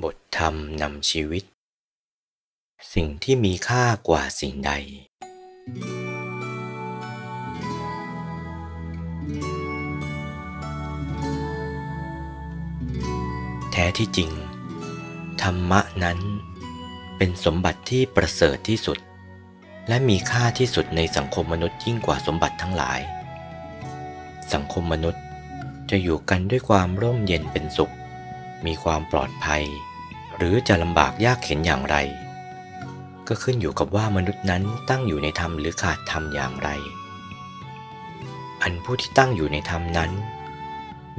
บทธรรมนำชีวิต สิ่งที่มีค่ากว่าสิ่งใด แท้ที่จริง ธรรมะนั้นเป็นสมบัติที่ประเสริฐที่สุด และมีค่าที่สุดในสังคมมนุษย์ยิ่งกว่าสมบัติทั้งหลาย สังคมมนุษย์จะอยู่กันด้วยความร่มเย็นเป็นสุข มีความปลอดภัย หรือจะลำบากยากเข็นอย่างไร ก็ขึ้นอยู่กับว่ามนุษย์นั้นตั้งอยู่ในธรรมหรือขาดธรรมอย่างไร อันผู้ที่ตั้งอยู่ในธรรมนั้น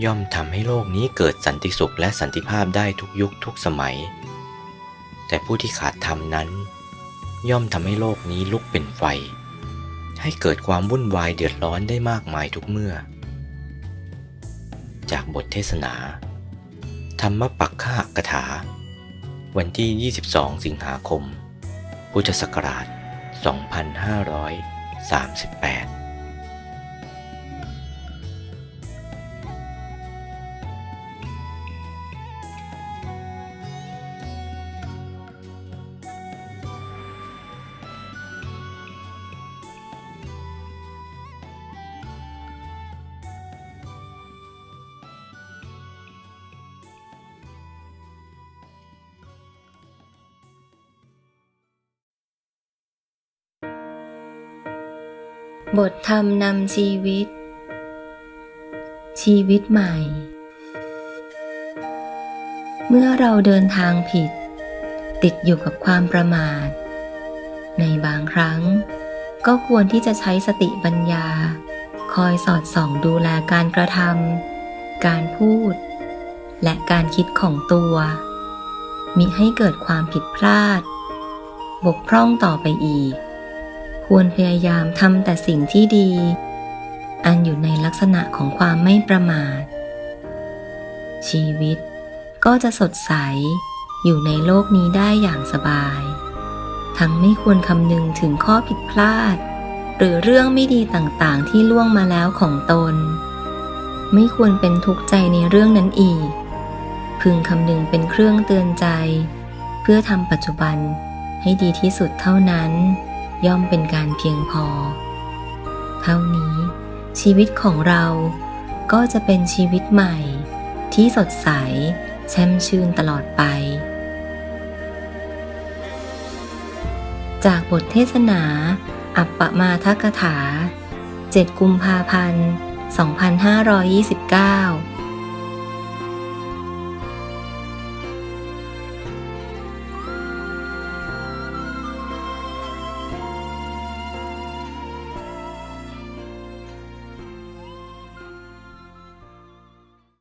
ย่อมทำให้โลกนี้เกิดสันติสุขและสันติภาพได้ทุกยุคทุกสมัย แต่ผู้ที่ขาดธรรมนั้น ย่อมทำให้โลกนี้ลุกเป็นไฟ ให้เกิดความวุ่นวายเดือดร้อนได้มากมายทุกเมื่อ จากบทเทศนา ธรรมปักขะกถา วันที่ 22 สิงหาคม พุทธศักราช 2538 บทธรรมนำชีวิต ชีวิตใหม่ เมื่อเราเดินทางผิด ติดอยู่กับความประมาท ในบางครั้ง ก็ควรที่จะใช้สติปัญญา คอยสอดส่องดูแลการกระทำการพูด และการคิดของตัว มิให้เกิดความผิดพลาด บกพร่องต่อไปอีก ควรพยายามทำแต่สิ่งที่ดี อันอยู่ในลักษณะของความไม่ประมาท ชีวิตก็จะสดใสอยู่ในโลกนี้ได้อย่างสบาย ทั้งไม่ควรคำนึงถึงข้อผิดพลาด หรือเรื่องไม่ดีต่างๆที่ล่วงมาแล้วของตน ไม่ควรเป็นทุกข์ใจในเรื่องนั้นอีก พึงคำนึงเป็นเครื่องเตือนใจ เพื่อทำปัจจุบันให้ดีที่สุดเท่านั้น ย่อมเป็นการเพียงพอ เท่านี้ชีวิตของเราก็จะเป็นชีวิตใหม่ ที่สดใสแช่มชื่นตลอดไป จากบทเทศนา อัปปมาทกถา 7 กุมภาพันธ์ 2529